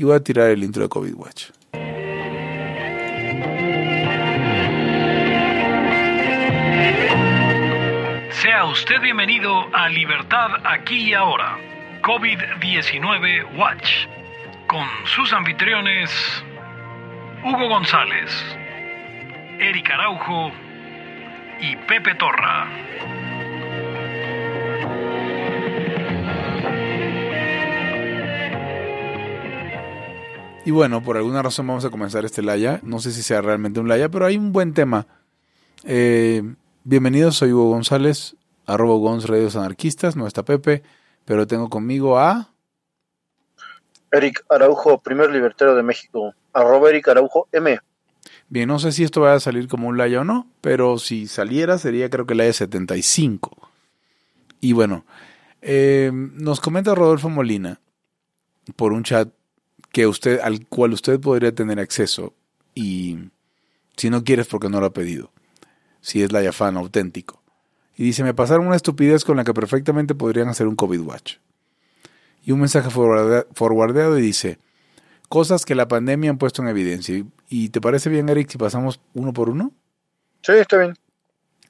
y voy a tirar el intro de COVID Watch. Sea usted bienvenido a Libertad aquí y ahora, COVID-19 Watch, con sus anfitriones Hugo González, Eric Araujo y Pepe Torra. Y bueno, por alguna razón vamos a comenzar este Laya. No sé si sea realmente un Laya, pero hay un buen tema. Eh, bienvenidos, soy Hugo González, arroba Gonz Radios Anarquistas, no está Pepe, pero tengo conmigo a... Eric Araujo, primer libertario de México, arroba Eric Araujo M. Bien, no sé si esto va a salir como un Laya o no, pero si saliera sería creo que el Laya 75. Y bueno, eh, nos comenta Rodolfo Molina por un chat que usted, al cual usted podría tener acceso y si no quieres porque no lo ha pedido, si es la fan auténtico. Y dice, me pasaron una estupidez con la que perfectamente podrían hacer un COVID Watch. Y un mensaje forwardeado y dice, cosas que la pandemia han puesto en evidencia. ¿Y te parece bien, Eric, si pasamos uno por uno? Sí, está bien.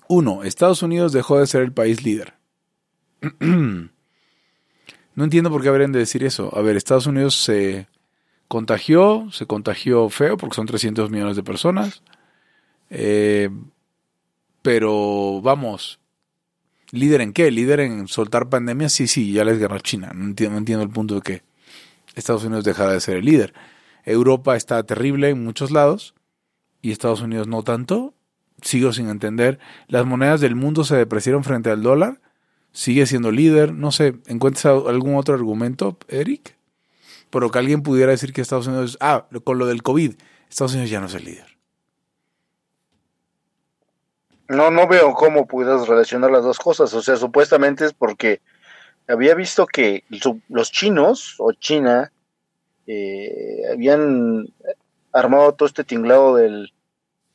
Uno, Estados Unidos dejó de ser el país líder. no entiendo por qué habrían de decir eso. A ver, Estados Unidos se contagió, se contagió feo porque son 300 millones de personas. Eh, pero vamos, ¿líder en qué? ¿Líder en soltar pandemia? Sí, sí, ya les ganó China. No entiendo, el punto de que Estados Unidos dejara de ser el líder. Europa está terrible en muchos lados y Estados Unidos no tanto. Sigo sin entender. Las monedas del mundo se depreciaron frente al dólar. Sigue siendo líder. No sé, ¿encuentras algún otro argumento, Eric? Pero que alguien pudiera decir que Estados Unidos, ah, con lo del COVID, Estados Unidos ya no es el líder. No, no veo cómo pudieras relacionar las dos cosas. O sea, supuestamente es porque había visto que los chinos o China eh, habían armado todo este tinglado del,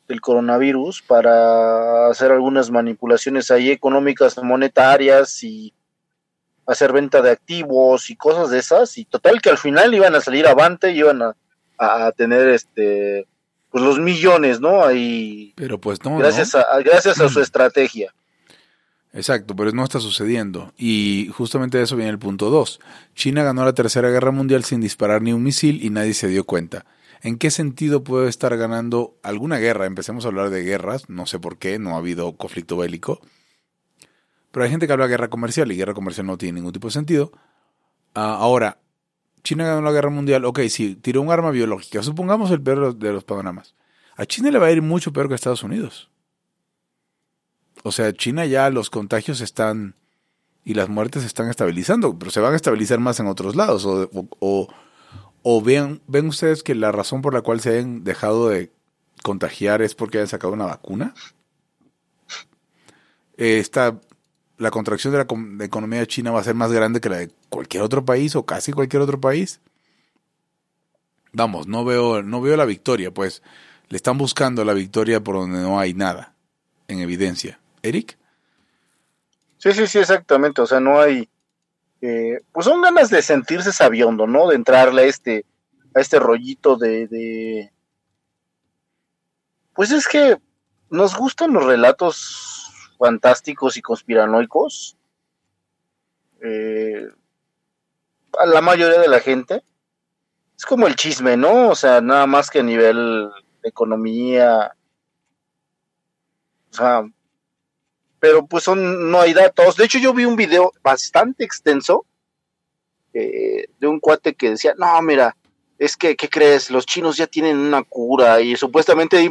del coronavirus para hacer algunas manipulaciones ahí económicas, monetarias y hacer venta de activos y cosas de esas, y total que al final iban a salir avante y iban a, a, tener este pues los millones, ¿no? Ahí pero pues no, gracias a gracias a su estrategia. Exacto, pero no está sucediendo. Y justamente de eso viene el punto 2. China ganó la Tercera Guerra Mundial sin disparar ni un misil y nadie se dio cuenta. ¿En qué sentido puede estar ganando alguna guerra? Empecemos a hablar de guerras, no sé por qué, no ha habido conflicto bélico. Pero hay gente que habla de guerra comercial y guerra comercial no tiene ningún tipo de sentido. Ah, ahora, China ganó la guerra mundial, ok, sí, tiró un arma biológica, supongamos el peor de los panoramas. A China le va a ir mucho peor que a Estados Unidos. O sea, China ya los contagios están y las muertes se están estabilizando, pero se van a estabilizar más en otros lados. O, o, o ven, ustedes que la razón por la cual se han dejado de contagiar es porque hayan sacado una vacuna. Eh, esta la contracción de la economía de China va a ser más grande que la de cualquier otro país o casi cualquier otro país. Vamos, no veo, no veo la victoria, pues le están buscando la victoria por donde no hay nada en evidencia. Eric. Sí, sí, sí, exactamente. O sea, no hay, eh, pues son ganas de sentirse sabiondo, ¿no? De entrarle a este, a este rollito de, pues es que nos gustan los relatos fantásticos y conspiranoicos. Eh, a la mayoría de la gente. Es como el chisme, ¿no? O sea, nada más que a nivel economía. O sea, pero pues son, no hay datos. De hecho, yo vi un video bastante extenso eh, de un cuate que decía, no, mira, es que, ¿qué crees? Los chinos ya tienen una cura y supuestamente ahí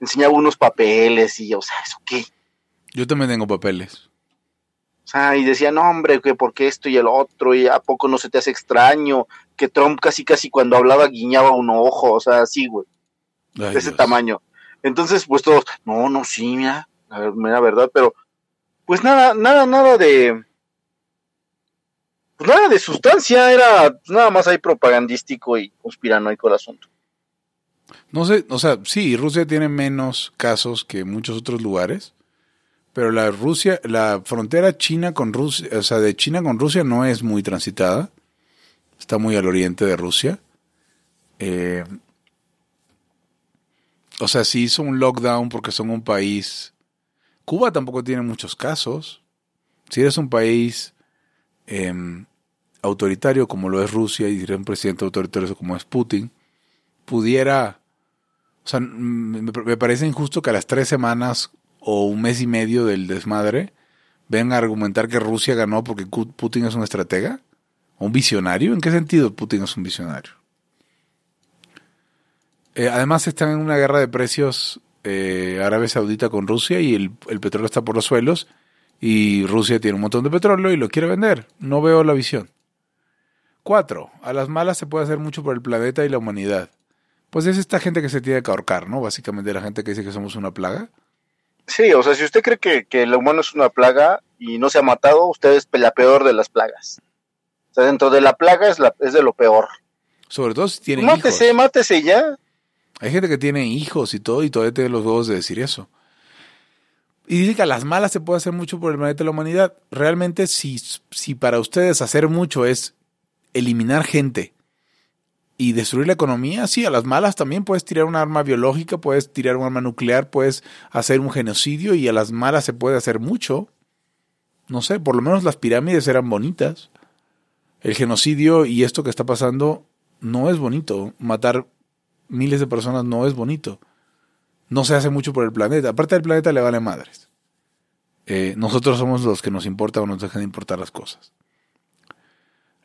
enseñaba unos papeles y, o sea, ¿eso qué? Yo también tengo papeles. O sea, y decía, no, hombre, que porque esto y el otro, y a poco no se te hace extraño, que Trump casi casi cuando hablaba guiñaba un ojo, o sea, así, güey. de ese tamaño. Entonces, pues todos, no, no, sí, mira, la verdad, pero, pues nada, nada, nada de, pues nada de sustancia, era pues, nada más ahí propagandístico y conspiranoico el asunto. No sé, o sea, sí, Rusia tiene menos casos que muchos otros lugares, pero la Rusia, la frontera China con Rusia, o sea, de China con Rusia no es muy transitada. Está muy al oriente de Rusia. Eh, o sea, si hizo un lockdown porque son un país... Cuba tampoco tiene muchos casos. Si eres un país em, autoritario como lo es Rusia y un presidente autoritario como es Putin, pudiera... O sea, me parece injusto que a las tres semanas o un mes y medio del desmadre vengan a argumentar que Rusia ganó porque Putin es un estratega. ¿Un visionario? ¿En qué sentido Putin es un visionario? Eh, además están en una guerra de precios eh, Arabia Saudita con Rusia y el, el, petróleo está por los suelos y Rusia tiene un montón de petróleo y lo quiere vender. No veo la visión. Cuatro, a las malas se puede hacer mucho por el planeta y la humanidad. Pues es esta gente que se tiene que ahorcar, ¿no? Básicamente la gente que dice que somos una plaga. Sí, o sea, si usted cree que, que el humano es una plaga y no se ha matado, usted es la peor de las plagas. O sea, dentro de la plaga es, la, es de lo peor. Sobre todo si tiene mátese, hijos. Mátese, ya. Hay gente que tiene hijos y todo y todavía tiene los huevos de decir eso. Y dice que a las malas se puede hacer mucho por el planeta de la humanidad. Realmente, si, si para ustedes hacer mucho es eliminar gente y destruir la economía, sí, a las malas también puedes tirar un arma biológica, puedes tirar un arma nuclear, puedes hacer un genocidio y a las malas se puede hacer mucho. No sé, por lo menos las pirámides eran bonitas. El genocidio y esto que está pasando no es bonito. Matar miles de personas no es bonito. No se hace mucho por el planeta. Aparte del planeta le vale madres. Eh, nosotros somos los que nos importa o nos dejan de importar las cosas.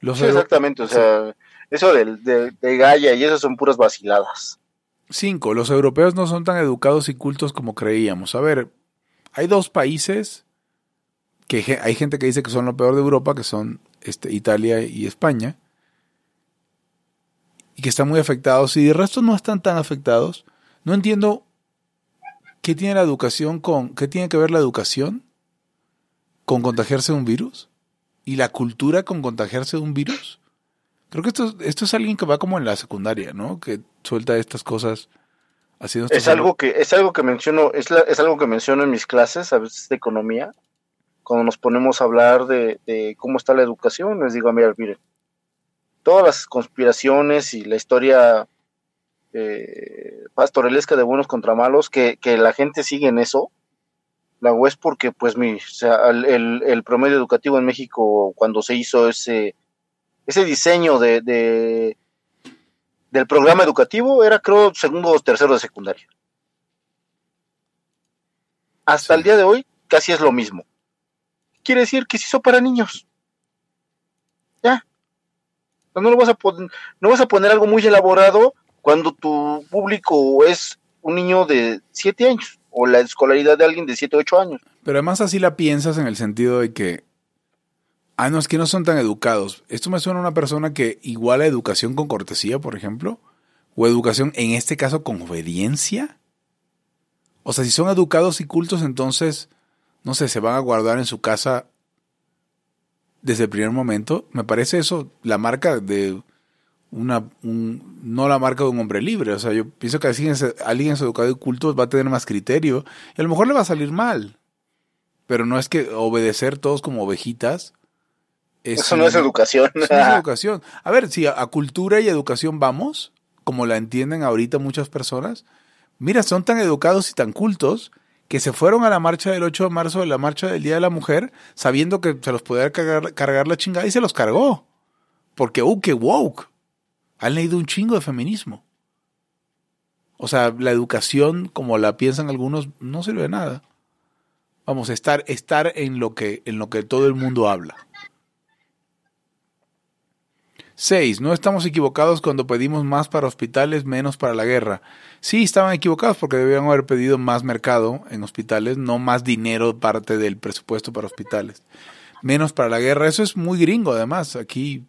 Los sí, exactamente, o sea, eso de, de, de Gaia y eso son puras vaciladas. Cinco, los europeos no son tan educados y cultos como creíamos. A ver, hay dos países que hay gente que dice que son lo peor de Europa, que son este, Italia y España, y que están muy afectados, y de resto no están tan afectados. No entiendo qué tiene la educación con, qué tiene que ver la educación con contagiarse de un virus y la cultura con contagiarse de un virus. Creo que esto, esto es alguien que va como en la secundaria, ¿no? Que suelta estas cosas haciendo es algo que es algo que menciono es, la, es algo que menciono en mis clases a veces de economía cuando nos ponemos a hablar de, de cómo está la educación les digo mira miren todas las conspiraciones y la historia eh, pastorelesca de buenos contra malos que, que, la gente sigue en eso la es porque pues mi o sea, el, el promedio educativo en México cuando se hizo ese ese diseño de, de, del programa educativo era creo segundo o tercero de secundaria. Hasta sí. el día de hoy casi es lo mismo. Quiere decir que se hizo para niños. Ya. No, lo vas a poner, no vas a poner algo muy elaborado cuando tu público es un niño de 7 años o la escolaridad de alguien de 7 o 8 años. Pero además así la piensas en el sentido de que Ah, no, es que no son tan educados. Esto me suena a una persona que iguala educación con cortesía, por ejemplo. O educación, en este caso, con obediencia. O sea, si son educados y cultos, entonces, no sé, se van a guardar en su casa desde el primer momento. Me parece eso la marca de una, un, no la marca de un hombre libre. O sea, yo pienso que alguien, alguien es educado y culto va a tener más criterio y a lo mejor le va a salir mal. Pero no es que obedecer todos como ovejitas es Eso no es educación. Eso no es educación. A ver, si a, a, cultura y educación vamos, como la entienden ahorita muchas personas, mira, son tan educados y tan cultos que se fueron a la marcha del 8 de marzo, de la marcha del Día de la Mujer, sabiendo que se los podía cargar, cargar la chingada y se los cargó. Porque, uh, qué woke. Han leído un chingo de feminismo. O sea, la educación, como la piensan algunos, no sirve de nada. Vamos, estar, estar en lo que, en lo que todo el mundo habla. 6. No estamos equivocados cuando pedimos más para hospitales, menos para la guerra. Sí, estaban equivocados porque debían haber pedido más mercado en hospitales, no más dinero parte del presupuesto para hospitales. Menos para la guerra. Eso es muy gringo, además. Aquí,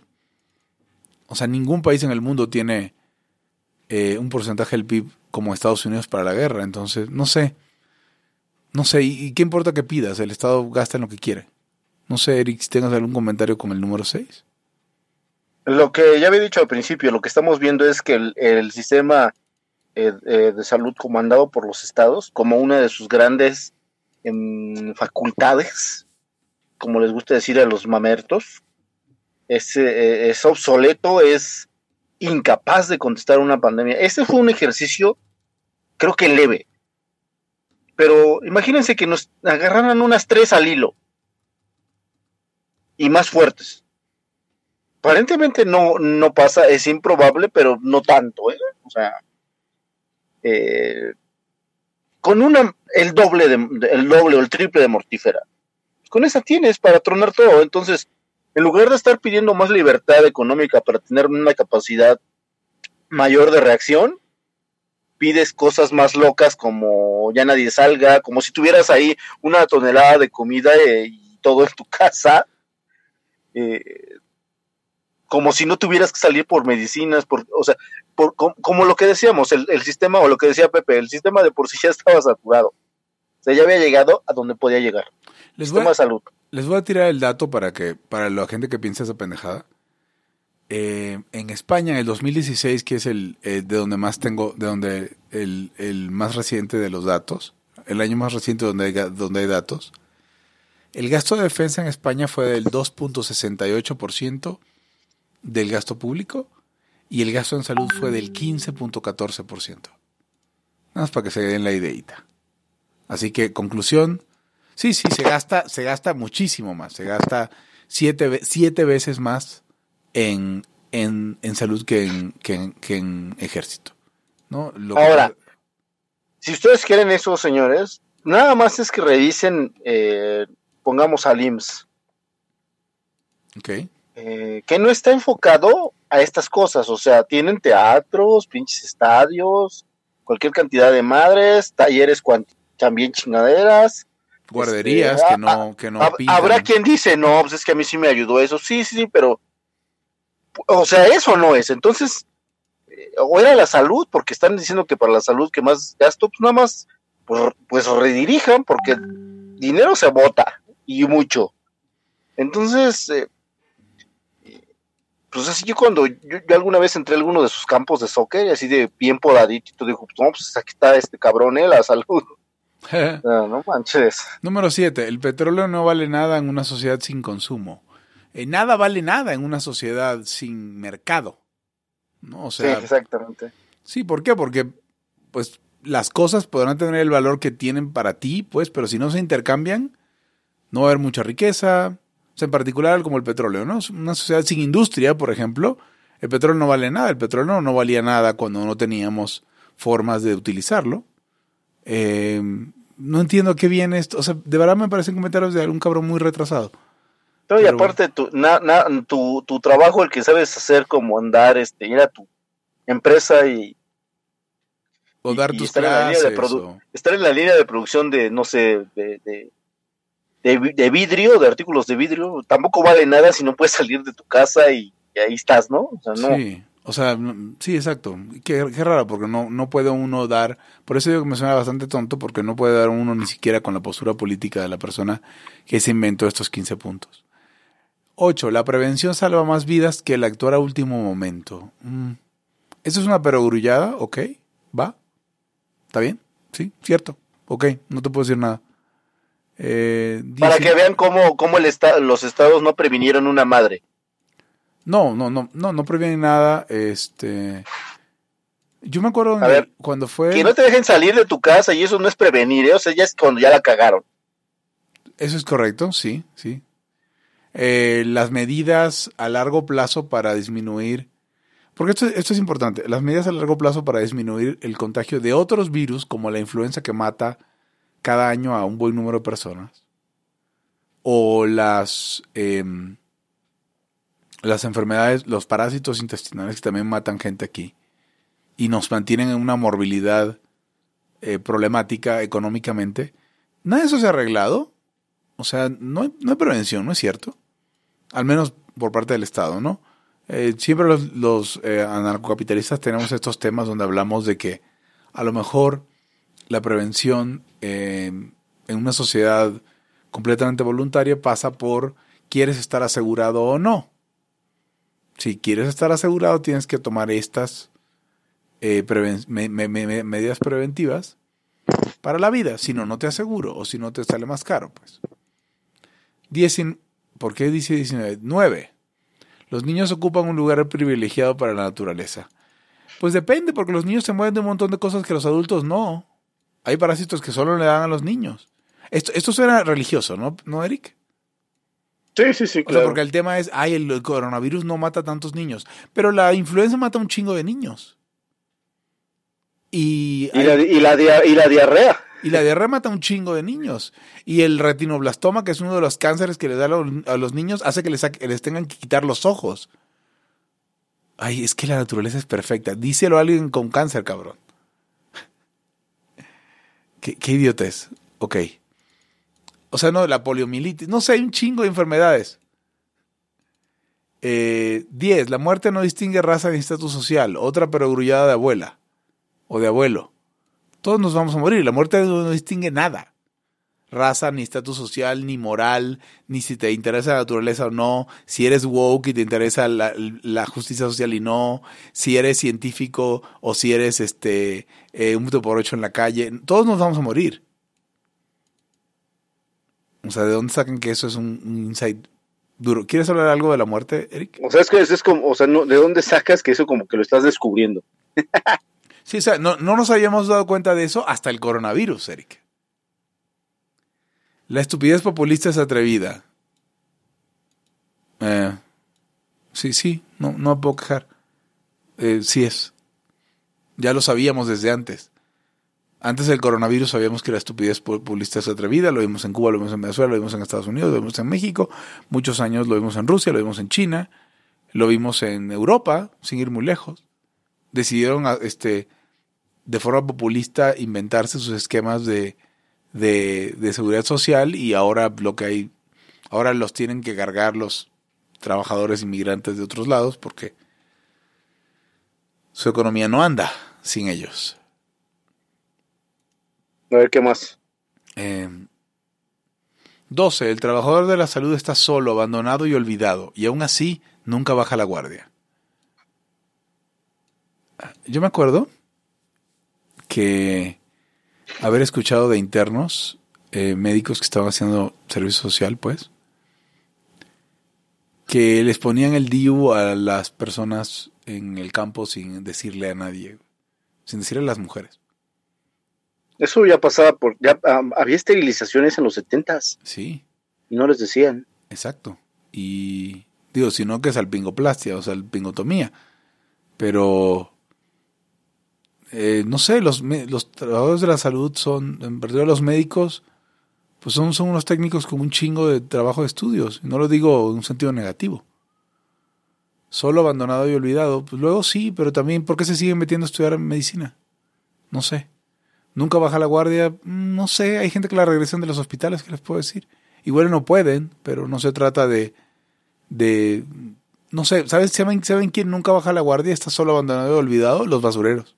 o sea, ningún país en el mundo tiene eh, un porcentaje del PIB como Estados Unidos para la guerra. Entonces, no sé. No sé. ¿Y, qué importa que pidas? El Estado gasta en lo que quiere. No sé, Eric, si tengas algún comentario con el número 6. Lo que ya había dicho al principio, lo que estamos viendo es que el, sistema eh, eh, de salud comandado por los estados, como una de sus grandes eh, facultades, como les gusta decir a los mamertos, es, es obsoleto, es incapaz de contestar una pandemia. Este fue un ejercicio, creo que leve. Pero imagínense que nos agarraran unas tres al hilo. Y más fuertes. Aparentemente no, no pasa, es improbable, pero no tanto, ¿eh? O sea, eh, con una, el doble, de, el doble o el triple de mortífera. Con esa tienes para tronar todo. Entonces, en lugar de estar pidiendo más libertad económica para tener una capacidad mayor de reacción, pides cosas más locas como ya nadie salga, como si tuvieras ahí una tonelada de comida eh, y todo en tu casa, eh, como si no tuvieras que salir por medicinas, por, o sea, por, como, lo que decíamos, el, sistema, o lo que decía Pepe, el sistema de por sí ya estaba saturado. O sea, ya había llegado a donde podía llegar. Les sistema de salud. Les voy a tirar el dato para que, para la gente que piensa esa pendejada. Eh, en España, en el 2016, que es el eh, de donde más tengo, de donde el, el, más reciente de los datos, el año más reciente donde hay, donde hay datos, el gasto de defensa en España fue del 2.68% del gasto público y el gasto en salud fue del 15.14%. Nada más para que se den la ideita. Así que, conclusión, sí, sí, se gasta, se gasta muchísimo más, se gasta siete, siete veces más en, en, en salud que en, que en, ejército. ¿no? Ahora, si ustedes quieren eso, señores, nada más es que revisen, eh, pongamos al IMSS. Ok. Eh, que no está enfocado a estas cosas. O sea, tienen teatros, pinches estadios, cualquier cantidad de madres, talleres también chingaderas. Guarderías este, que no, que no Habrá quien dice, no, pues es que a mí sí me ayudó eso. Sí, sí, sí, pero. O sea, eso no es. Entonces, eh, o era la salud, porque están diciendo que para la salud que más gasto, pues nada más, pues, pues redirijan, porque dinero se bota, y mucho. Entonces, eh, pues así yo cuando yo, alguna vez entré a alguno de sus campos de soccer y así de bien podadito, y tú dijo, pues no, pues aquí está este cabrón, eh, la salud. no, no, manches. Número 7. El petróleo no vale nada en una sociedad sin consumo. Eh, nada vale nada en una sociedad sin mercado. ¿no? O sea, sí, exactamente. Sí, ¿por qué? Porque pues las cosas podrán tener el valor que tienen para ti, pues, pero si no se intercambian, no va a haber mucha riqueza, en particular como el petróleo, ¿no? Una sociedad sin industria, por ejemplo, el petróleo no vale nada, el petróleo no, valía nada cuando no teníamos formas de utilizarlo. Eh, no entiendo qué viene esto, o sea, de verdad me parecen comentarios de algún cabrón muy retrasado. No, y aparte, tu, tu, trabajo, el que sabes hacer como andar, este, ir a tu empresa y... O dar tus estar, en la línea de estar en la línea de producción de, no sé, de de, vidrio, de artículos de vidrio, tampoco vale nada si no puedes salir de tu casa y, ahí estás, ¿no? O sea, no. Sí, o sea, sí, exacto. Qué, raro, porque no, no puede uno dar, por eso digo que me suena bastante tonto, porque no puede dar uno ni siquiera con la postura política de la persona que se inventó estos 15 puntos. 8. La prevención salva más vidas que el actuar a último momento. Mm. Eso es una perogrullada, ok, va, está bien, sí, cierto, ok, no te puedo decir nada. Eh, Para que vean cómo, cómo el los estados no previnieron una madre. No, no, no, no, no previenen nada. Este, yo me acuerdo cuando fue. Que no te dejen salir de tu casa y eso no es prevenir, ¿eh? o sea, ya es cuando ya la cagaron. Eso es correcto, sí, sí. Eh, las medidas a largo plazo para disminuir, porque esto, esto es importante, las medidas a largo plazo para disminuir el contagio de otros virus como la influenza que mata cada año a un buen número de personas, o las, em, las enfermedades, los parásitos intestinales que también matan gente aquí y nos mantienen en una morbilidad eh, problemática económicamente, nada de eso se ha arreglado. O sea, no hay, no prevención, ¿no es cierto? Al menos por parte del Estado, ¿no? Eh, siempre los, los eh, anarcocapitalistas tenemos estos temas donde hablamos de que a lo mejor la prevención eh, en una sociedad completamente voluntaria pasa por quieres estar asegurado o no. Si quieres estar asegurado, tienes que tomar estas eh, medidas preventivas para la vida. Si no, no te aseguro o si no te sale más caro. Pues. ¿Por qué dice 19? 9. Los niños ocupan un lugar privilegiado para la naturaleza. Pues depende, porque los niños se mueven de un montón de cosas que los adultos no. Hay parásitos que solo le dan a los niños. Esto, esto suena religioso, ¿no, ¿no Eric? Sí, sí, sí, O sea, porque el tema es, ay, el, coronavirus no mata a tantos niños, pero la influenza mata a un chingo de niños. Y, Y la, y, la dia- y la diarrea. y la diarrea mata a un chingo de niños. Y el retinoblastoma, que es uno de los cánceres que le da a los, niños, hace que les, les tengan que quitar los ojos. Ay, es que la naturaleza es perfecta. Díselo a alguien con cáncer, cabrón. ¿Qué, idiotez? Ok. O sea, no, la poliomielitis. No sé, hay un chingo de enfermedades. Eh, 10. La muerte no distingue raza ni estatus social. Otra perogrullada de abuela. O de abuelo. Todos nos vamos a morir. La muerte no distingue nada. Raza, ni estatus social, ni moral, ni si te interesa la naturaleza o no, si eres woke y te interesa la, la justicia social y no, si eres científico o si eres este eh, un por ocho en la calle, todos nos vamos a morir. O sea, ¿de dónde sacan que eso es un, un insight duro? ¿Quieres hablar algo de la muerte, Eric? O sea, es que es, es como, o sea, no, ¿de dónde sacas que eso como que lo estás descubriendo? Sí, o sea, no, no nos habíamos dado cuenta de eso hasta el coronavirus, Eric. La estupidez populista es atrevida. Eh, sí, sí, no, no puedo quejar. Eh, sí es. Ya lo sabíamos desde antes. Antes del coronavirus sabíamos que la estupidez populista es atrevida, lo vimos en Cuba, lo vimos en Venezuela, lo vimos en Estados Unidos, lo vimos en México, muchos años lo vimos en Rusia, lo vimos en China, lo vimos en Europa, sin ir muy lejos. Decidieron este, de forma populista inventarse sus esquemas de, de, de seguridad social y ahora lo que hay, ahora los tienen que cargar los trabajadores inmigrantes de otros lados porque su economía no anda sin ellos. A ver, ¿qué más? Eh, 12. El trabajador de la salud está solo, abandonado y olvidado, y aún así nunca baja la guardia. Yo me acuerdo que haber escuchado de internos, eh, médicos que estaban haciendo servicio social, pues, que les ponían el DIU a las personas en el campo sin decirle a nadie, sin decirle a las mujeres. Eso ya pasaba por, ya había esterilizaciones en los setentas Sí, y no les decían. Exacto. Y digo, si no que salpingoplastia o salpingotomía. Pero, eh, no sé, los, los trabajadores de la salud son, en particular los médicos, pues son, son unos técnicos con un chingo de trabajo de estudios. No lo digo en un sentido negativo. Solo abandonado y olvidado, pues luego sí, pero también, ¿por qué se siguen metiendo a estudiar medicina? No sé. Nunca baja la guardia, Mm, no sé, hay gente que la regresan de los hospitales, ¿qué les puedo decir? Igual no pueden, pero no se trata de, de no sé, ¿sabes? ¿Saben, ¿Saben quién nunca baja la guardia? Está solo abandonado y olvidado, los basureros.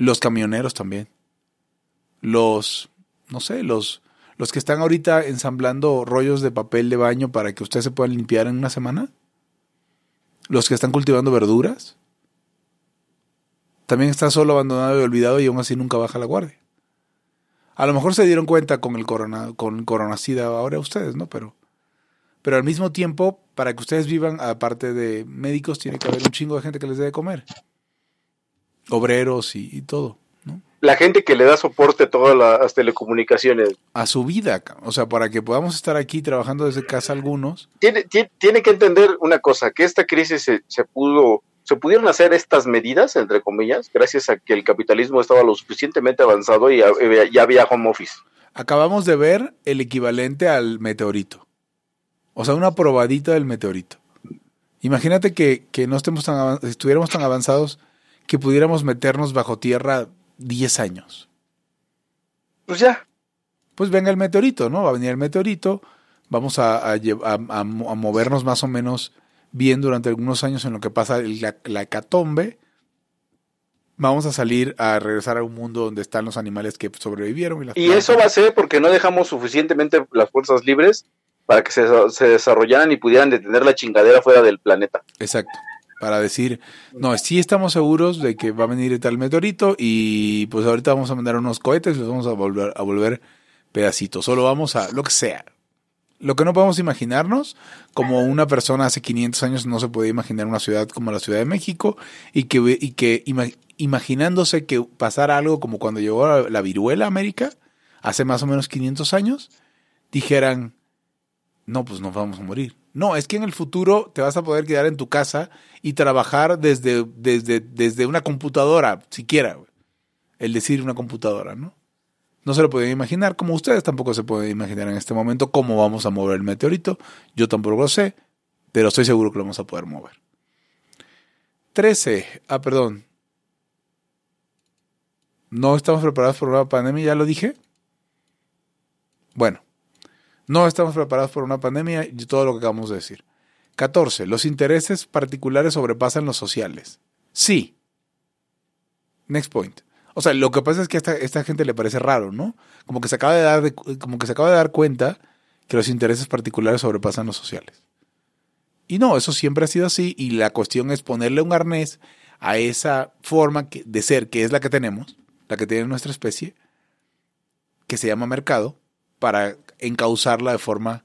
Los camioneros también. Los, no sé, los, los que están ahorita ensamblando rollos de papel de baño para que ustedes se puedan limpiar en una semana. Los que están cultivando verduras. También está solo abandonado y olvidado y aún así nunca baja la guardia. A lo mejor se dieron cuenta con el corona, con coronacida ahora ustedes, ¿no? Pero, pero al mismo tiempo, para que ustedes vivan, aparte de médicos, tiene que haber un chingo de gente que les debe comer. Obreros y, y todo, ¿no? La gente que le da soporte a todas las telecomunicaciones. A su vida, o sea, para que podamos estar aquí trabajando desde casa algunos. Tiene, tiene, tiene que entender una cosa, que esta crisis se, se pudo, se pudieron hacer estas medidas, entre comillas, gracias a que el capitalismo estaba lo suficientemente avanzado y había- ya había home office. Acabamos de ver el equivalente al meteorito. O sea, una probadita del meteorito. Imagínate que, que no estemos tan estuviéramos tan avanzados que pudiéramos meternos bajo tierra 10 años. Pues ya, Pues venga el meteorito, ¿no? Va a venir el meteorito, vamos a, a a- a mo- a movernos más o menos bien durante algunos años en lo que pasa la, la hecatombe. Vamos a salir a regresar a un mundo donde están los animales que sobrevivieron. Y, las y eso va a ser porque no dejamos suficientemente las fuerzas libres para que se, se desarrollaran y pudieran detener la chingadera fuera del planeta. Exacto. Para decir, no, sí estamos seguros de que va a venir tal meteorito y pues ahorita vamos a mandar unos cohetes y los vamos a volver a volver pedacitos. Solo vamos a lo que sea. Lo que no podemos imaginarnos, como una persona hace 500 años no se podía imaginar una ciudad como la Ciudad de México y que, y que imaginándose que pasara algo como cuando llegó la, viruela a América, hace más o menos 500 años, dijeran, no, pues nos vamos a morir. No, es que en el futuro te vas a poder quedar en tu casa y trabajar desde, desde, desde una computadora, siquiera. El decir una computadora, ¿no? No se lo pueden imaginar, como ustedes tampoco se pueden imaginar en este momento cómo vamos a mover el meteorito. Yo tampoco lo sé, pero estoy seguro que lo vamos a poder mover. 13. Ah, perdón. No estamos preparados por una pandemia, ya lo dije. Bueno, no estamos preparados por una pandemia y todo lo que acabamos de decir. 14. Los intereses particulares sobrepasan los sociales. Sí. Next point. O sea, lo que pasa es que a esta, gente le parece raro, ¿no? Como que se acaba de dar, como que se acaba de dar cuenta que los intereses particulares sobrepasan los sociales. Y no, eso siempre ha sido así y la cuestión es ponerle un arnés a esa forma de ser que es la que tenemos, la que tiene nuestra especie, que se llama mercado, para encauzarla de forma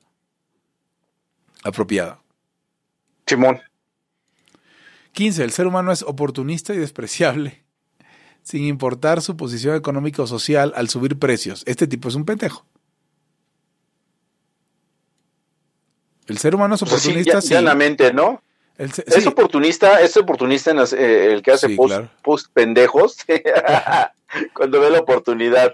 apropiada. Simón. 15. El ser humano es oportunista y despreciable sin importar su posición económica o social al subir precios. Este tipo es un pendejo. El ser humano es oportunista. sí, llanamente, ¿no? es oportunista, es oportunista en eh, el que hace post, pendejos cuando ve la oportunidad.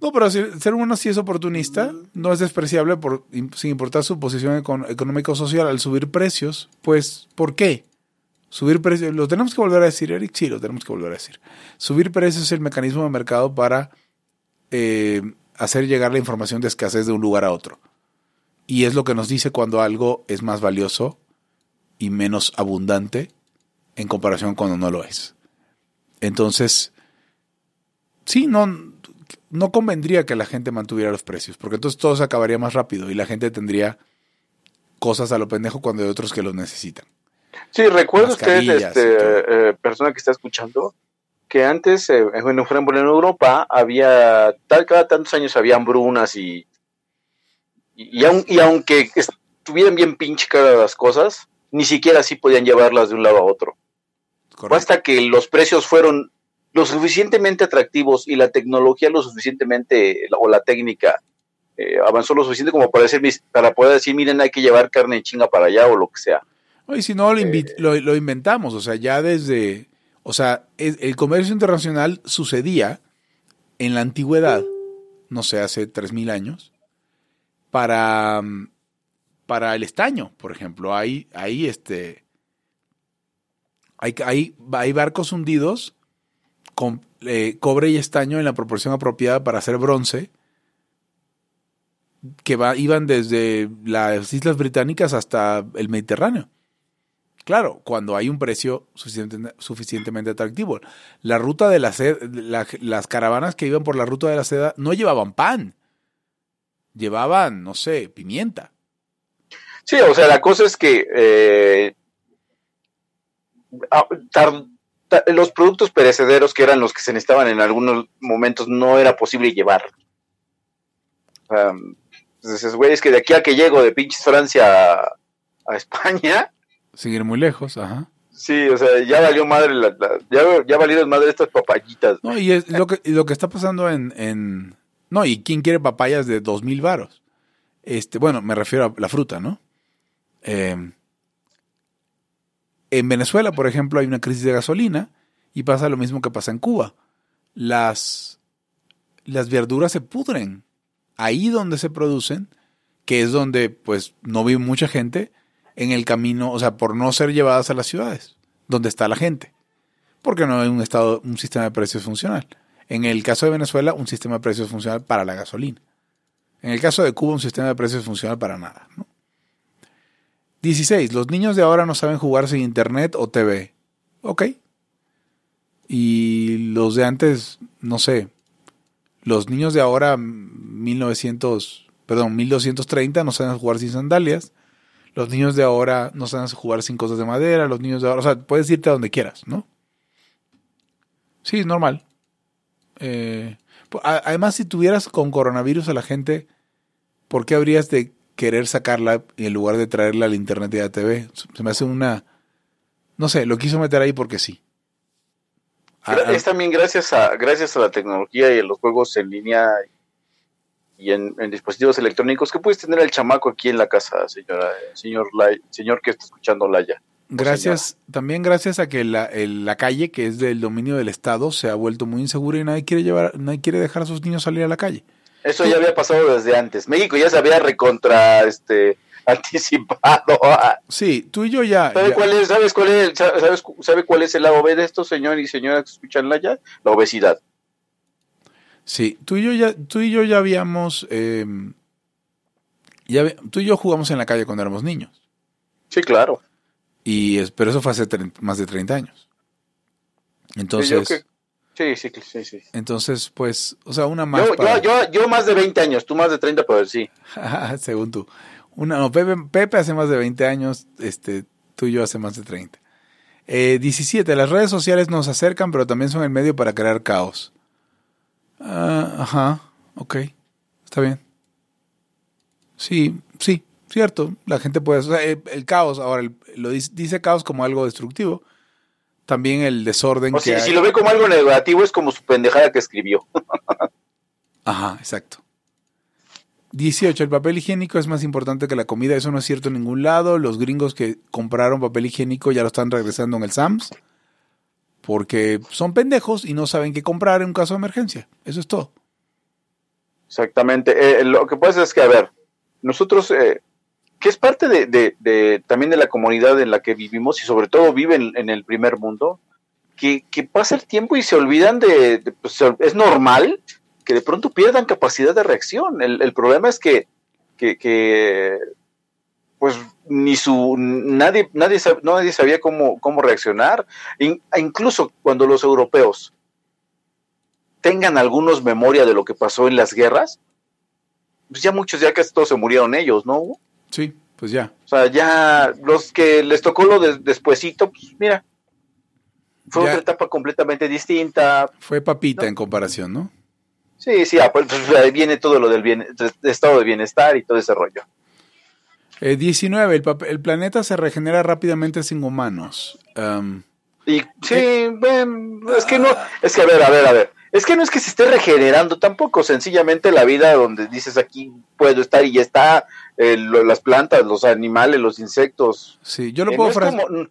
No, pero ser humano sí es oportunista, no es despreciable por, sin importar su posición económica o social al subir precios. Pues, ¿por qué? Subir precios, lo tenemos que volver a decir, Eric, sí, lo tenemos que volver a decir. Subir precios es el mecanismo de mercado para eh, hacer llegar la información de escasez de un lugar a otro. Y es lo que nos dice cuando algo es más valioso y menos abundante en comparación cuando no lo es. Entonces, sí, no, no convendría que la gente mantuviera los precios, porque entonces todo se acabaría más rápido y la gente tendría cosas a lo pendejo cuando hay otros que los necesitan. Sí, recuerda usted, este, eh, persona que está escuchando, que antes, eh, en Europa había, tal, cada tantos años había hambrunas y, y, aunque estuvieran bien pinche las cosas, ni siquiera así podían llevarlas de un lado a otro. Hasta que los precios fueron lo suficientemente atractivos y la tecnología lo suficientemente, o la técnica, eh, avanzó lo suficiente como para, decir, para poder decir, miren, hay que llevar carne chinga para allá o lo que sea. Y si no, eh, lo, lo, inventamos, o sea, ya desde, o sea, el, comercio internacional sucedía en la antigüedad, no sé, hace 3.000 años, para, para el estaño, por ejemplo. Hay, hay, este, hay, hay, hay barcos hundidos con eh, cobre y estaño en la proporción apropiada para hacer bronce, que iban desde las Islas Británicas hasta el Mediterráneo. Claro, cuando hay un precio suficientemente atractivo. La ruta de la seda, las caravanas que iban por la ruta de la seda no llevaban pan, llevaban, no sé, pimienta. Sí, o sea, la cosa es que eh, los productos perecederos que eran los que se necesitaban en algunos momentos no era posible llevar. entonces, güey, es que de aquí a que llego de pinches Francia a España, Seguir muy lejos, ajá. Sí, o sea, ya valió madre, la, ya, ya valieron madre estas papayitas. No, y es lo que, lo que está pasando en, en... No, y ¿quién quiere papayas de dos mil varos? Este, bueno, me refiero a la fruta, ¿no? Eh, en Venezuela, por ejemplo, hay una crisis de gasolina y pasa lo mismo que pasa en Cuba. Las, las verduras se pudren. Ahí donde se producen, que es donde pues no vive mucha gente, en el camino, o sea, por no ser llevadas a las ciudades, donde está la gente, porque no hay un estado, un sistema de precios funcional. En el caso de Venezuela, un sistema de precios funcional para la gasolina. En el caso de Cuba, un sistema de precios funcional para nada. 16. Los niños de ahora no saben jugar sin internet o TV. Ok. Y los de antes, no sé. Los niños de ahora, 1900, perdón, 1230, no saben jugar sin sandalias. Los niños de ahora no saben jugar sin cosas de madera, los niños de ahora, o sea, puedes irte a donde quieras, ¿no? Sí, es normal. Eh, además, si tuvieras con coronavirus a la gente, ¿por qué habrías de querer sacarla en lugar de traerla al internet y a la TV. Se me hace una... No sé, lo quiso meter ahí porque sí. Ah, es también gracias a, gracias a la tecnología y a los juegos en línea y en, dispositivos electrónicos que puedes tener el chamaco aquí en la casa, señora, señor, señor que está escuchando Laya. Gracias, también gracias a que la, la, calle, que es del dominio del Estado, se ha vuelto muy insegura y nadie quiere llevar, nadie quiere dejar a sus niños salir a la calle. Eso ya había pasado desde antes. México ya se había recontra este anticipado. Sí, tú y yo ya. ¿Sabe cuál es, sabes cuál es, sabes, sabe cuál es el lado B de esto, señor y señora que escuchan la ya? La obesidad. Sí, tú y yo ya, tú y yo ya habíamos, em, ya, tú y yo jugamos en la calle cuando éramos niños. Sí, claro. Y es, pero eso fue hace más de 30 años. Entonces. Sí, sí, sí, sí. Entonces, pues, o sea, una más. Yo, yo, yo, más de 20 años, tú más de 30, pero sí. Según tú. Una, no, Pepe, Pepe, hace más de 20 años, este, tú y yo hace más de 30. Eh, 17. Las redes sociales nos acercan, pero también son el medio para crear caos. Ah, ajá, ok, está bien. Sí, sí, cierto. La gente puede... O sea, el, caos, ahora, lo dice, dice caos como algo destructivo también el desorden. O si lo ve como algo negativo, es como su pendejada que escribió. Ajá, exacto. 18. El papel higiénico es más importante que la comida. Eso no es cierto en ningún lado. Los gringos que compraron papel higiénico ya lo están regresando en el SAMS. Porque son pendejos y no saben qué comprar en un caso de emergencia. Eso es todo. Exactamente. Eh, lo que pasa es que, a ver, nosotros eh, que es parte de, también de la comunidad en la que vivimos y sobre todo viven en el primer mundo, que, pasa el tiempo y se olvidan de, pues, es normal que de pronto pierdan capacidad de reacción. El, problema es que, pues ni su nadie nadie nadie sabía cómo, cómo reaccionar incluso cuando los europeos tengan algunos memoria de lo que pasó en las guerras pues ya muchos ya casi todos se murieron ellos no Sí, pues ya. O sea, ya los que les tocó lo de, despuesito, pues mira, fue otra etapa completamente distinta. Fue papita en comparación, ¿no? Sí, sí, ah, pues, pues viene todo lo del bien, estado de bienestar y todo ese rollo. 19. Eh, el, el, planeta se regenera rápidamente sin humanos. y sí, bueno, es que no, es que a ver, a ver, a ver. Es que no es que se esté regenerando tampoco, sencillamente la vida donde dices aquí puedo estar y ya está, eh, las plantas, los animales, los insectos. Sí, yo lo eh, puedo no,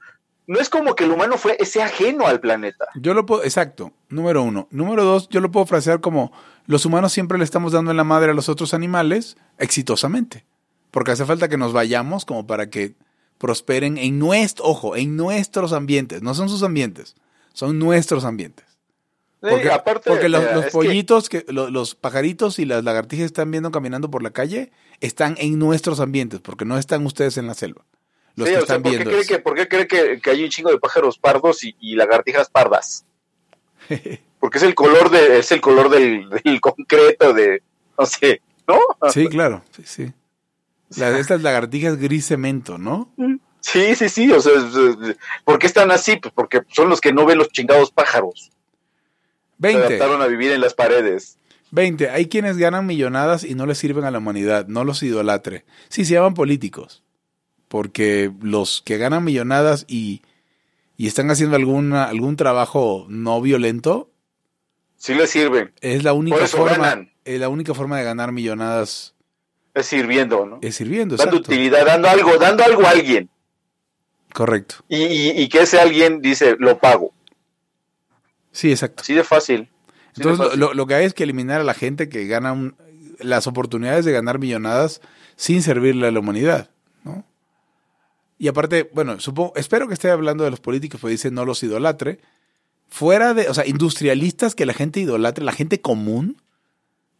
no es como que el humano fue ese ajeno al planeta. Yo lo puedo, exacto, número uno. Número dos, yo lo puedo frasear como los humanos siempre le estamos dando en la madre a los otros animales exitosamente. Porque hace falta que nos vayamos como para que prosperen en nuestro, ojo, en nuestros ambientes. No son sus ambientes, son nuestros ambientes. Porque, aparte, porque los, pollitos, que... los, pajaritos y las lagartijas están viendo caminando por la calle están en nuestros ambientes, porque no están ustedes en la selva. Los que están ¿por, qué cree que, ¿por qué cree que, hay un chingo de pájaros pardos y, lagartijas pardas? porque es el color de, es el color del, concreto de, no sé, ¿no? Sí, claro, sí, sí. estas lagartijas gris cemento, ¿no? Sí, sí, sí, o sea, ¿por qué están así? Pues porque son los que no ven los chingados pájaros. 20. Se adaptaron a vivir en las paredes. 20. Hay quienes ganan millonadas y no les sirven a la humanidad, no los idolatre. Sí, se llaman políticos. Porque los que ganan millonadas y, y están haciendo alguna, algún trabajo no violento. Sí les sirven. Es la única forma. Es la única forma de ganar millonadas. Es sirviendo, ¿no? Es sirviendo, Dando utilidad, dando algo, dando algo a alguien. Correcto. Y, y, y que ese alguien dice, lo pago. Sí, exacto. Sí, de fácil. Entonces, Lo, que hay es que eliminar a la gente que gana las oportunidades de ganar millonadas sin servirle a la humanidad, ¿no? Y aparte, bueno, supongo, espero que esté hablando de los políticos, pues dice no los idolatre. Fuera de, o sea, industrialistas que la gente idolatre, la gente común,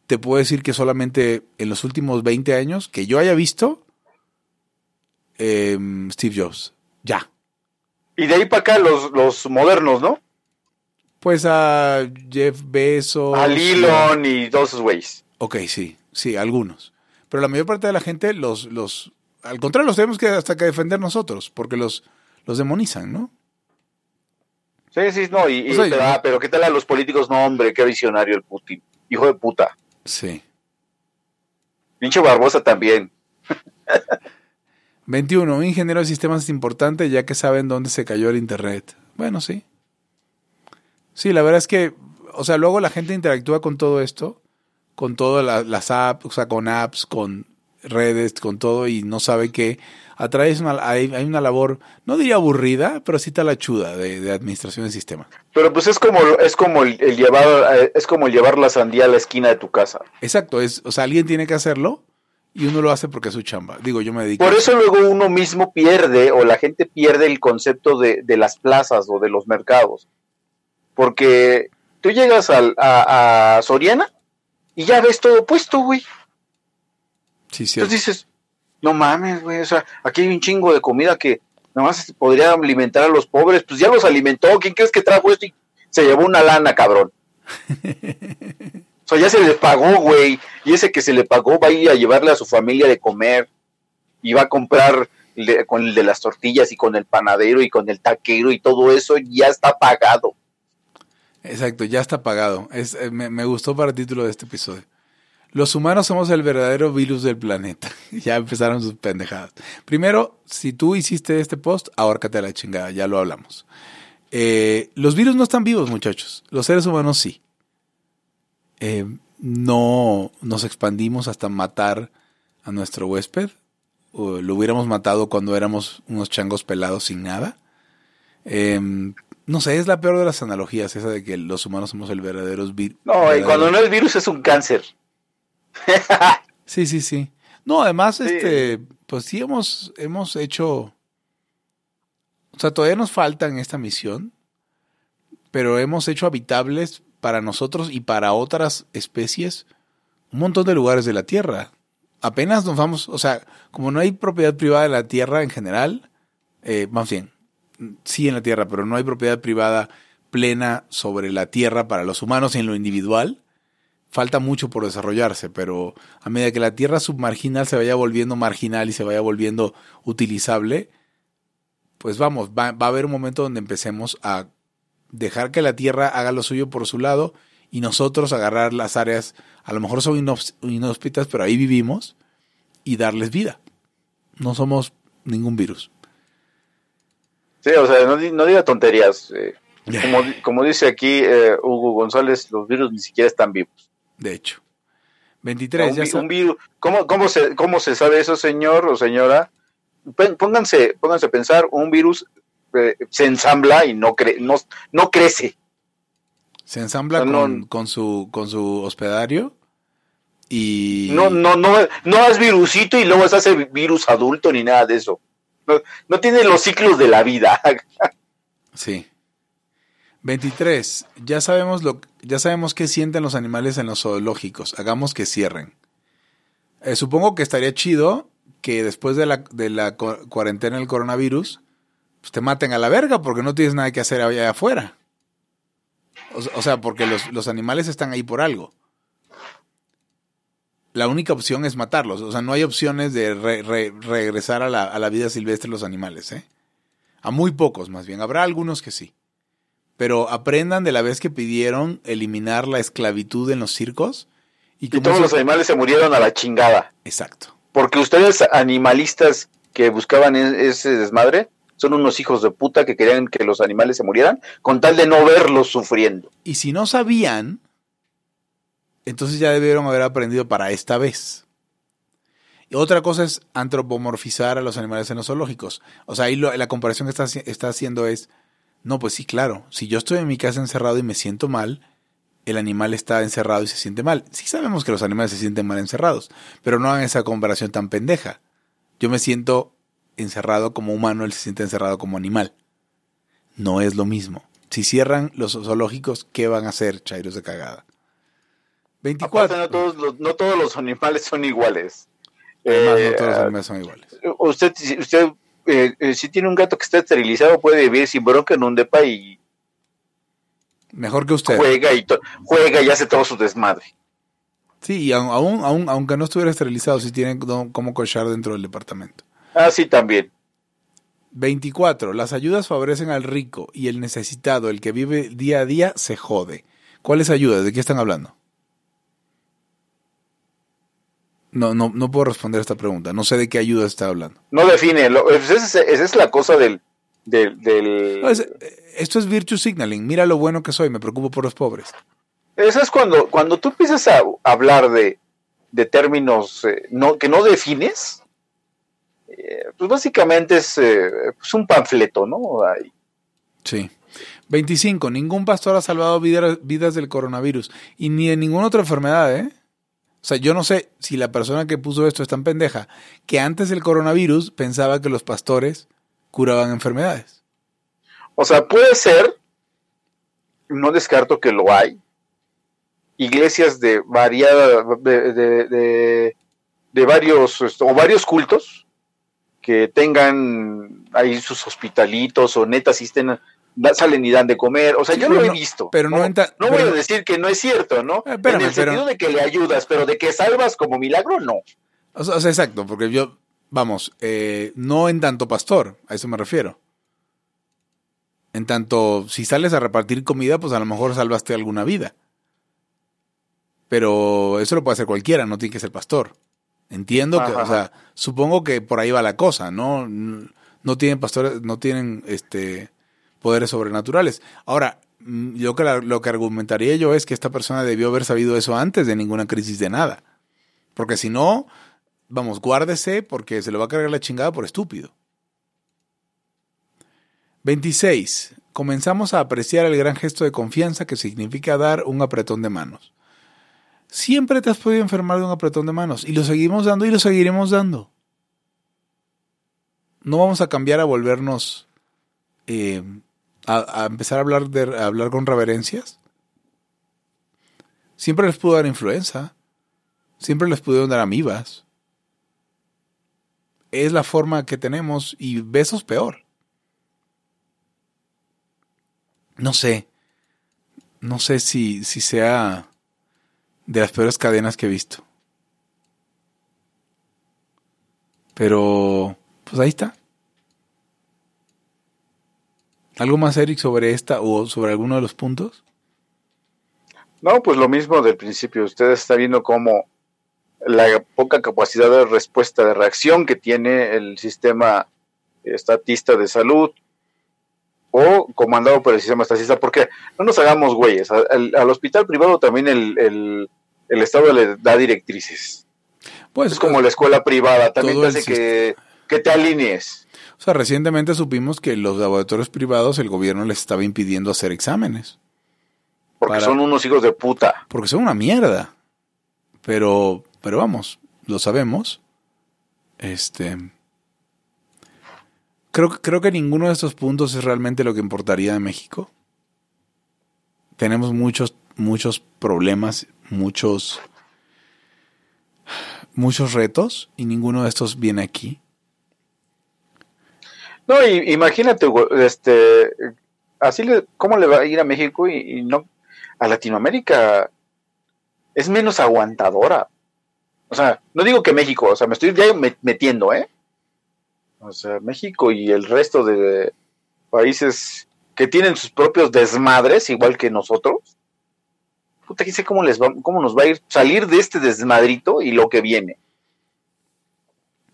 te puedo decir que solamente en los últimos 20 años que yo haya visto, em, Steve Jobs, ya. Y de ahí para acá los, los modernos, ¿no? Pues a Jeff Bezos. A Elon y todos esos güeyes. Ok, sí, sí, algunos. Pero la mayor parte de la gente los, los, al contrario, los tenemos que hasta que defender nosotros, porque los, los demonizan, ¿no? Sí, sí, no, y, pero, ¿qué tal a los políticos? No, hombre, qué visionario el Putin. Hijo de puta. Sí. Pinche Barbosa también. 21. Un ingeniero de sistemas es importante ya que saben dónde se cayó el internet. Bueno, sí. Sí, la verdad es que, o sea, luego la gente interactúa con todo esto, con todas las apps, o sea, con apps, con redes, con todo, y no sabe que una, hay, hay, una labor, no diría aburrida, pero sí talachuda de, de administración de sistemas. Pero pues es como, es como el, el, llevar, eh, es como el llevar la sandía a la esquina de tu casa. Exacto, es, o sea, alguien tiene que hacerlo y uno lo hace porque es su chamba. Digo, yo me dedico. Por eso luego uno mismo pierde o la gente pierde el concepto de, de las plazas o de los mercados. Porque tú llegas al, a, a Soriana y ya ves todo puesto, güey. Sí, sí. Entonces dices, no mames, güey, o sea, aquí hay un chingo de comida que nomás podría alimentar a los pobres, pues ya los alimentó, ¿quién crees que trajo esto? Y se llevó una lana, cabrón. o sea, ya se le pagó, güey, y ese que se le pagó va a ir a llevarle a su familia de comer y va a comprar con el de las tortillas y con el panadero y con el taquero y todo eso ya está pagado. Exacto, ya está pagado. Es, eh, me, gustó para el título de este episodio. Los humanos somos el verdadero virus del planeta. ya empezaron sus pendejadas. Primero, si tú hiciste este post, ahórcate a la chingada, ya lo hablamos. Eh, los virus no están vivos, muchachos. Los seres humanos sí. Eh, no nos expandimos hasta matar a nuestro huésped. Lo hubiéramos matado cuando éramos unos changos pelados sin nada. Eh, no sé, es la peor de las analogías, esa de que los humanos somos el verdadero virus. No, y cuando no es virus es un cáncer. sí, sí, sí. No, además, sí. este, pues sí hemos, hemos hecho. O sea, todavía nos falta en esta misión, pero hemos hecho habitables para nosotros y para otras especies un montón de lugares de la Tierra. Apenas nos vamos, o sea, como no hay propiedad privada de la Tierra en general, eh, más bien, sí en la Tierra, pero no hay propiedad privada plena sobre la Tierra para los humanos en lo individual. Falta mucho por desarrollarse, pero a medida que la Tierra submarginal se vaya volviendo marginal y se vaya volviendo utilizable, pues vamos, va, va a haber un momento donde empecemos a dejar que la Tierra haga lo suyo por su lado y nosotros agarrar las áreas, a lo mejor son inhóspitas, pero ahí vivimos y darles vida. No somos ningún virus. Sí, o sea, no, no diga tonterías. Eh, como, como, dice aquí eh, Hugo González, los virus ni siquiera están vivos. De hecho. 23, un, ya. Un virus. ¿Cómo, cómo, se, ¿Cómo se sabe eso, señor o señora? Pónganse, pónganse a pensar, un virus eh, se ensambla y no, cre no, no crece. Se ensambla no, con, con, su, con su hospedario y... No, no, no, no es virusito y luego se hace virus adulto ni nada de eso. No, tiene los ciclos de la vida. sí. 23. Ya sabemos, lo, ya sabemos qué sienten los animales en los zoológicos. Hagamos que cierren. Eh, supongo que estaría chido que después de la, de la cuarentena del coronavirus, pues te maten a la verga porque no tienes nada que hacer allá afuera. O, o sea, porque los, los, animales están ahí por algo. La única opción es matarlos. O sea, no hay opciones de re, re, regresar a la, a la vida silvestre los animales, ¿eh? A muy pocos, más bien. Habrá algunos que sí. Pero aprendan de la vez que pidieron eliminar la esclavitud en los circos. Y, y todos los animales se murieron a la chingada. Exacto. Porque ustedes, animalistas que buscaban ese desmadre, son unos hijos de puta que querían que los animales se murieran con tal de no verlos sufriendo. Y si no sabían, entonces ya debieron haber aprendido para esta vez. Y otra cosa es antropomorfizar a los animales en los zoológicos. O sea, ahí lo, la comparación que está, está haciendo es, no, pues sí, claro, si yo estoy en mi casa encerrado y me siento mal, el animal está encerrado y se siente mal. Sí sabemos que los animales se sienten mal encerrados, pero no hagan esa comparación tan pendeja. Yo me siento encerrado como humano, él se siente encerrado como animal. No es lo mismo. Si cierran los zoológicos, ¿qué van a hacer, chairos de cagada? 24. Aparte, no, todos los, no todos los animales son iguales. Además, eh, no todos los animales son iguales. Usted, usted eh, eh, si tiene un gato que está esterilizado, puede vivir sin bronca en un depa y. Mejor que usted. Juega y, juega y hace todo su desmadre. Sí, y aún, aún, aunque no estuviera esterilizado, sí tiene cómo cochar dentro del departamento. Ah, sí, también. 24. Las ayudas favorecen al rico y el necesitado, el que vive día a día, se jode. ¿Cuáles ayudas? ¿De qué están hablando? No, no, no puedo responder esta pregunta. No sé de qué ayuda está hablando. No define. Lo, esa, es, la cosa del... del, del... esto es virtue signaling. Mira lo bueno que soy. Me preocupo por los pobres. Eso es cuando, cuando tú empiezas a hablar de, de términos eh, no, que no defines, eh, pues básicamente es eh, pues un panfleto, ¿no? Sí. 25. Ningún pastor ha salvado vidas del coronavirus y ni de ninguna otra enfermedad, ¿eh? O sea, yo no sé si la persona que puso esto es tan pendeja que antes del coronavirus pensaba que los pastores curaban enfermedades. O sea, puede ser, no descarto que lo hay, iglesias de variada, de, de, varios, o varios cultos que tengan ahí sus hospitalitos o neta asisten, salen y dan de comer. O sea, yo lo he visto. Pero no, no, voy a decir que no es cierto, ¿no? Eh, en el sentido de que le ayudas, pero de que salvas como milagro, no. O sea, exacto, porque yo, vamos, eh, no en tanto pastor, a eso me refiero. En tanto, si sales a repartir comida, pues a lo mejor salvaste alguna vida. Pero eso lo puede hacer cualquiera, no tiene que ser pastor. Entiendo que, o sea, supongo que por ahí va la cosa, ¿no? No tienen pastores, no tienen este poderes sobrenaturales. Ahora, mm, yo lo que argumentaría yo es que esta persona debió haber sabido eso antes de ninguna crisis de nada. Porque si no, vamos, guárdese porque se le va a cargar la chingada por estúpido. 26. Comenzamos a apreciar el gran gesto de confianza que significa dar un apretón de manos. Siempre te has podido enfermar de un apretón de manos y lo seguimos dando y lo seguiremos dando. No vamos a cambiar a volvernos eh, a, empezar a hablar de hablar con reverencias. Siempre les pudo dar influenza. Siempre les pudieron dar amibas. Es la forma que tenemos y besos peor. No sé. No sé si, si sea de las peores cadenas que he visto. Pero, pues ahí está. ¿Algo más, Eric, sobre esta o sobre alguno de los puntos? No, pues lo mismo del principio. Usted está viendo cómo la poca capacidad de respuesta, de reacción que tiene el sistema estatista de salud o comandado por el sistema estatista, porque no nos hagamos güeyes, al, hospital privado también el, el Estado le da directrices. Pues, es como la escuela privada, también te hace que, que te alinees. O sea, recientemente supimos que los laboratorios privados el gobierno les estaba impidiendo hacer exámenes. Porque son unos hijos de puta. Porque son una mierda. Pero, pero vamos, lo sabemos. Este. Creo, creo que ninguno de estos puntos es realmente lo que importaría de México. Tenemos muchos, muchos problemas muchos, muchos retos y ninguno de estos viene aquí. No, imagínate, este, así le, cómo le va a ir a México y, no a Latinoamérica es menos aguantadora. O sea, no digo que México, o sea, me estoy ya metiendo, ¿eh? O sea, México y el resto de países que tienen sus propios desmadres, igual que nosotros, puta, sé cómo, les va, cómo nos va a ir salir de este desmadrito y lo que viene.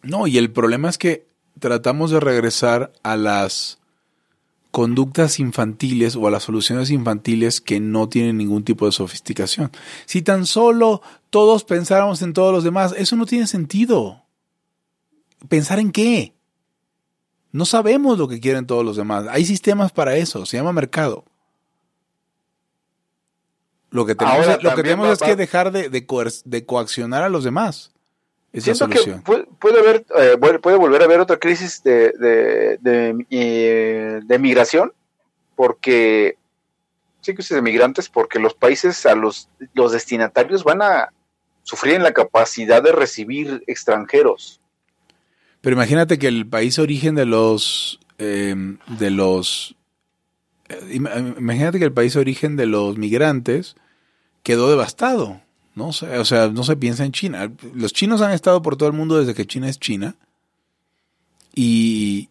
No, y el problema es que tratamos de regresar a las conductas infantiles o a las soluciones infantiles que no tienen ningún tipo de sofisticación. Si tan solo todos pensáramos en todos los demás, eso no tiene sentido. ¿Pensar en qué? No sabemos lo que quieren todos los demás. Hay sistemas para eso, se llama mercado. Lo que tenemos, lo que, tenemos es que dejar de, de, coaccionar a los demás. Siento que puede, haber, eh, puede volver a haber otra crisis de, de, eh, de, migración, porque, sí que de migrantes, porque los países, a los, los destinatarios van a sufrir en la capacidad de recibir extranjeros. Pero imagínate que el país origen de los, eh, de los, imagínate que el país origen de los migrantes quedó devastado. ¿No? O sea, no se piensa en China. Los chinos han estado por todo el mundo desde que China es China. Y,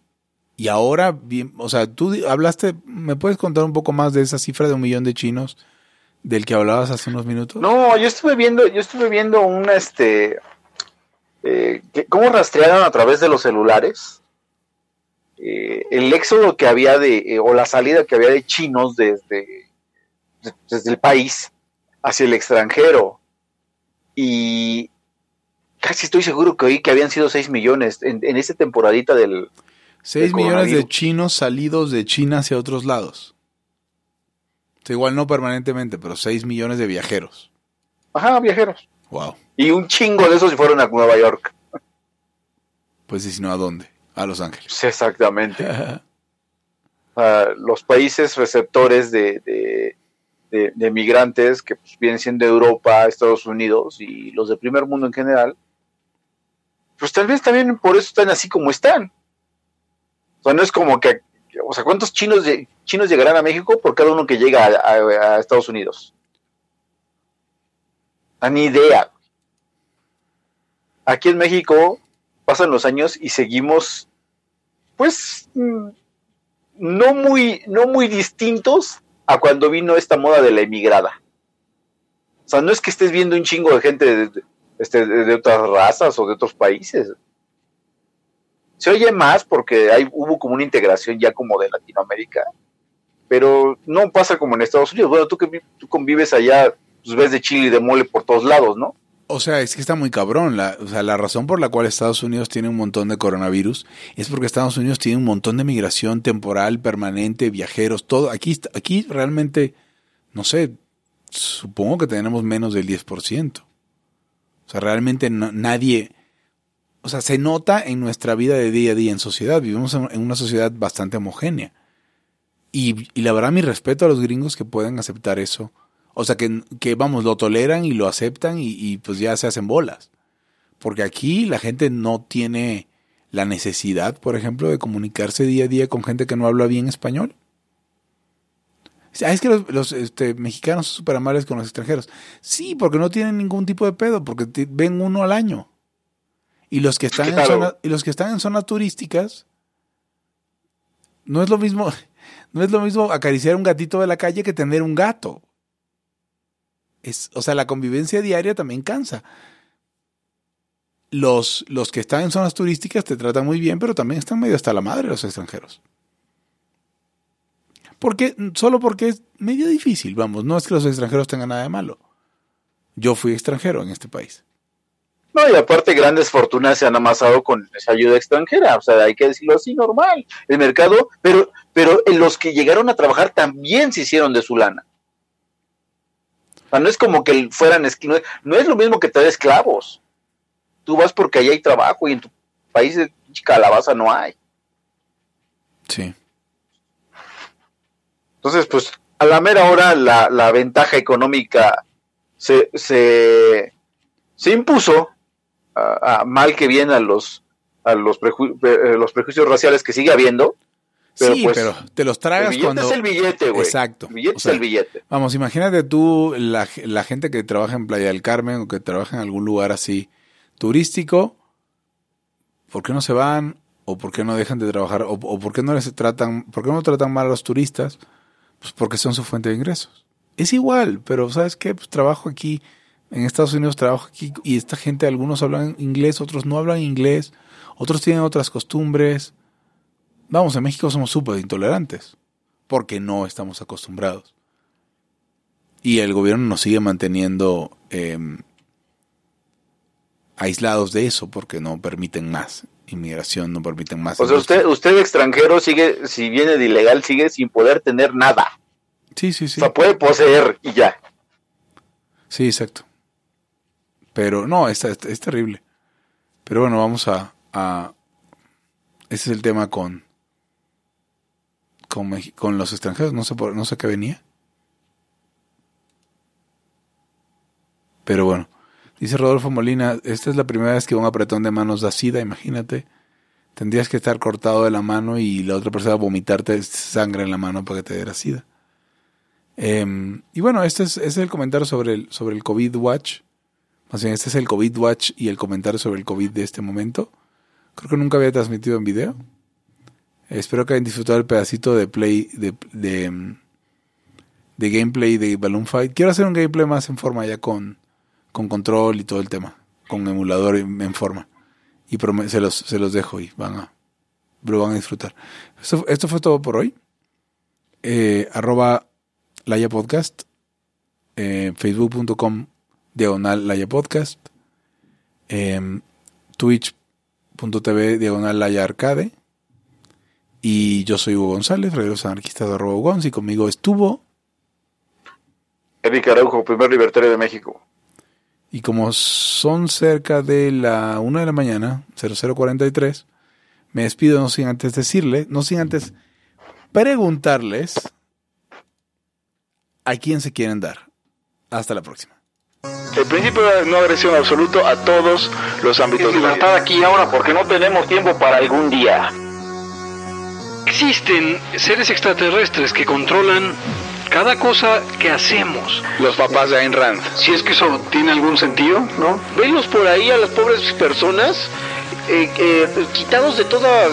y ahora, o sea, tú hablaste, ¿me puedes contar un poco más de esa cifra de un millón de chinos del que hablabas hace unos minutos? No, yo estuve viendo, yo estuve viendo una, este, eh, cómo rastrearon a través de los celulares eh, el éxodo que había de, eh, o la salida que había de chinos desde, desde el país hacia el extranjero. Y casi estoy seguro que oí que habían sido 6 millones en, en esa temporadita del... 6 millones de chinos salidos de China hacia otros lados. igual no permanentemente, pero 6 millones de viajeros. Ajá, viajeros. Wow. Y un chingo de esos se fueron a Nueva York. Pues y si no, ¿a dónde? A Los Ángeles. Sí, exactamente. los países receptores de, de, migrantes que pues, vienen siendo Europa, Estados Unidos y los de primer mundo en general, pues tal vez también por eso están así como están. O sea, no es como que, o sea, ¿cuántos chinos, chinos llegarán a México por cada uno que llega a, Estados Unidos? A ni idea. Aquí en México pasan los años y seguimos, pues, mm, no muy, no muy distintos a cuando vino esta moda de la emigrada. O sea, no es que estés viendo un chingo de gente de, este, de otras razas o de otros países. Se oye más porque hay, hubo como una integración ya como de Latinoamérica, pero no pasa como en Estados Unidos. Bueno, tú que tú convives allá, pues ves de chile y de mole por todos lados, ¿no? O sea, es que está muy cabrón. La, o sea, la razón por la cual Estados Unidos tiene un montón de coronavirus es porque Estados Unidos tiene un montón de migración temporal, permanente, viajeros, todo. Aquí, aquí realmente, no sé, supongo que tenemos menos del 10%. O sea, realmente nadie... O sea, se nota en nuestra vida de día a día en sociedad. Vivimos en, una sociedad bastante homogénea. Y, y la verdad, mi respeto a los gringos que pueden aceptar eso o sea, que, que vamos, lo toleran y lo aceptan y, pues ya se hacen bolas. Porque aquí la gente no tiene la necesidad, por ejemplo, de comunicarse día a día con gente que no habla bien español. Ah, es que los, este, mexicanos son súper amables con los extranjeros. Sí, porque no tienen ningún tipo de pedo, porque ven uno al año. Y los que están en zona, y los que están en zonas turísticas, no es lo mismo, no es lo mismo acariciar un gatito de la calle que tener un gato o sea, la convivencia diaria también cansa. Los, los que están en zonas turísticas te tratan muy bien, pero también están medio hasta la madre los extranjeros. Porque, solo porque es medio difícil, vamos, no es que los extranjeros tengan nada de malo. Yo fui extranjero en este país. No, y aparte grandes fortunas se han amasado con esa ayuda extranjera, o sea, hay que decirlo así, normal. El mercado, pero, pero los que llegaron a trabajar también se hicieron de su lana no es como que fueran esclavos, no es lo mismo que tener esclavos. Tú vas porque allá hay trabajo y en tu país de calabaza no hay. Sí. Entonces, pues, a la mera hora la, ventaja económica se, se, impuso a, mal que bien a los a los, eh, los prejuicios raciales que sigue habiendo sí, pues, pero te los tragas el cuando... es el billete, güey. Exacto. El billete es el billete. Vamos, imagínate tú la, gente que trabaja en Playa del Carmen o que trabaja en algún lugar así turístico, ¿por qué no se van? ¿O por qué no dejan de trabajar? ¿O, por qué no les tratan, por qué no tratan mal a los turistas? Pues porque son su fuente de ingresos. Es igual, pero ¿sabes qué? Pues trabajo aquí, en Estados Unidos trabajo aquí y esta gente, algunos hablan inglés, otros no hablan inglés, otros tienen otras costumbres Vamos, en México somos súper intolerantes, porque no estamos acostumbrados. Y el gobierno nos sigue manteniendo em, aislados de eso, porque no permiten más inmigración, no permiten más. O sea, usted, usted extranjero sigue, si viene de ilegal, sigue sin poder tener nada. Sí, sí, sí. O sea, puede poseer y ya. Sí, exacto. Pero no, es, es, terrible. Pero bueno, vamos a, a... Ese es el tema con, con, los extranjeros, no sé, por, no sé qué venía. Pero bueno, dice Rodolfo Molina, esta es la primera vez que un apretón de manos da sida, imagínate. Tendrías que estar cortado de la mano y la otra persona vomitarte sangre en la mano para que te diera sida. Em, y bueno, este es, este es, el comentario sobre el, sobre el COVID Watch. Más bien, este es el COVID Watch y el comentario sobre el COVID de este momento. Creo que nunca había transmitido en video. Espero que hayan disfrutado el pedacito de play, de, de, gameplay de Balloon Fight. Quiero hacer un gameplay más en forma ya con, con control y todo el tema, con emulador en, forma. Y se los, se los dejo y van a, lo van a disfrutar. Esto, esto fue todo por hoy. Eh, arroba Laya Podcast. eh, Facebook.com diagonal Laya Podcast. em, Twitch.tv diagonal Laya Arcade. Y yo soy Hugo González, de los anarquistas de arroba Gonz, y conmigo estuvo. Eric Araujo, primer libertario de México. Y como son cerca de la 1 de la mañana, 0043, me despido no sin antes decirle, no sin antes preguntarles a quién se quieren dar. Hasta la próxima. El principio de no agresión absoluto a todos los ámbitos de la vida. Libertad aquí y ahora porque no tenemos tiempo para algún día. Existen seres extraterrestres que controlan cada cosa que hacemos. Los papás de Ayn Rand. Si es que eso tiene algún sentido, ¿no? Venlos por ahí a las pobres personas eh, eh, quitados de toda eh,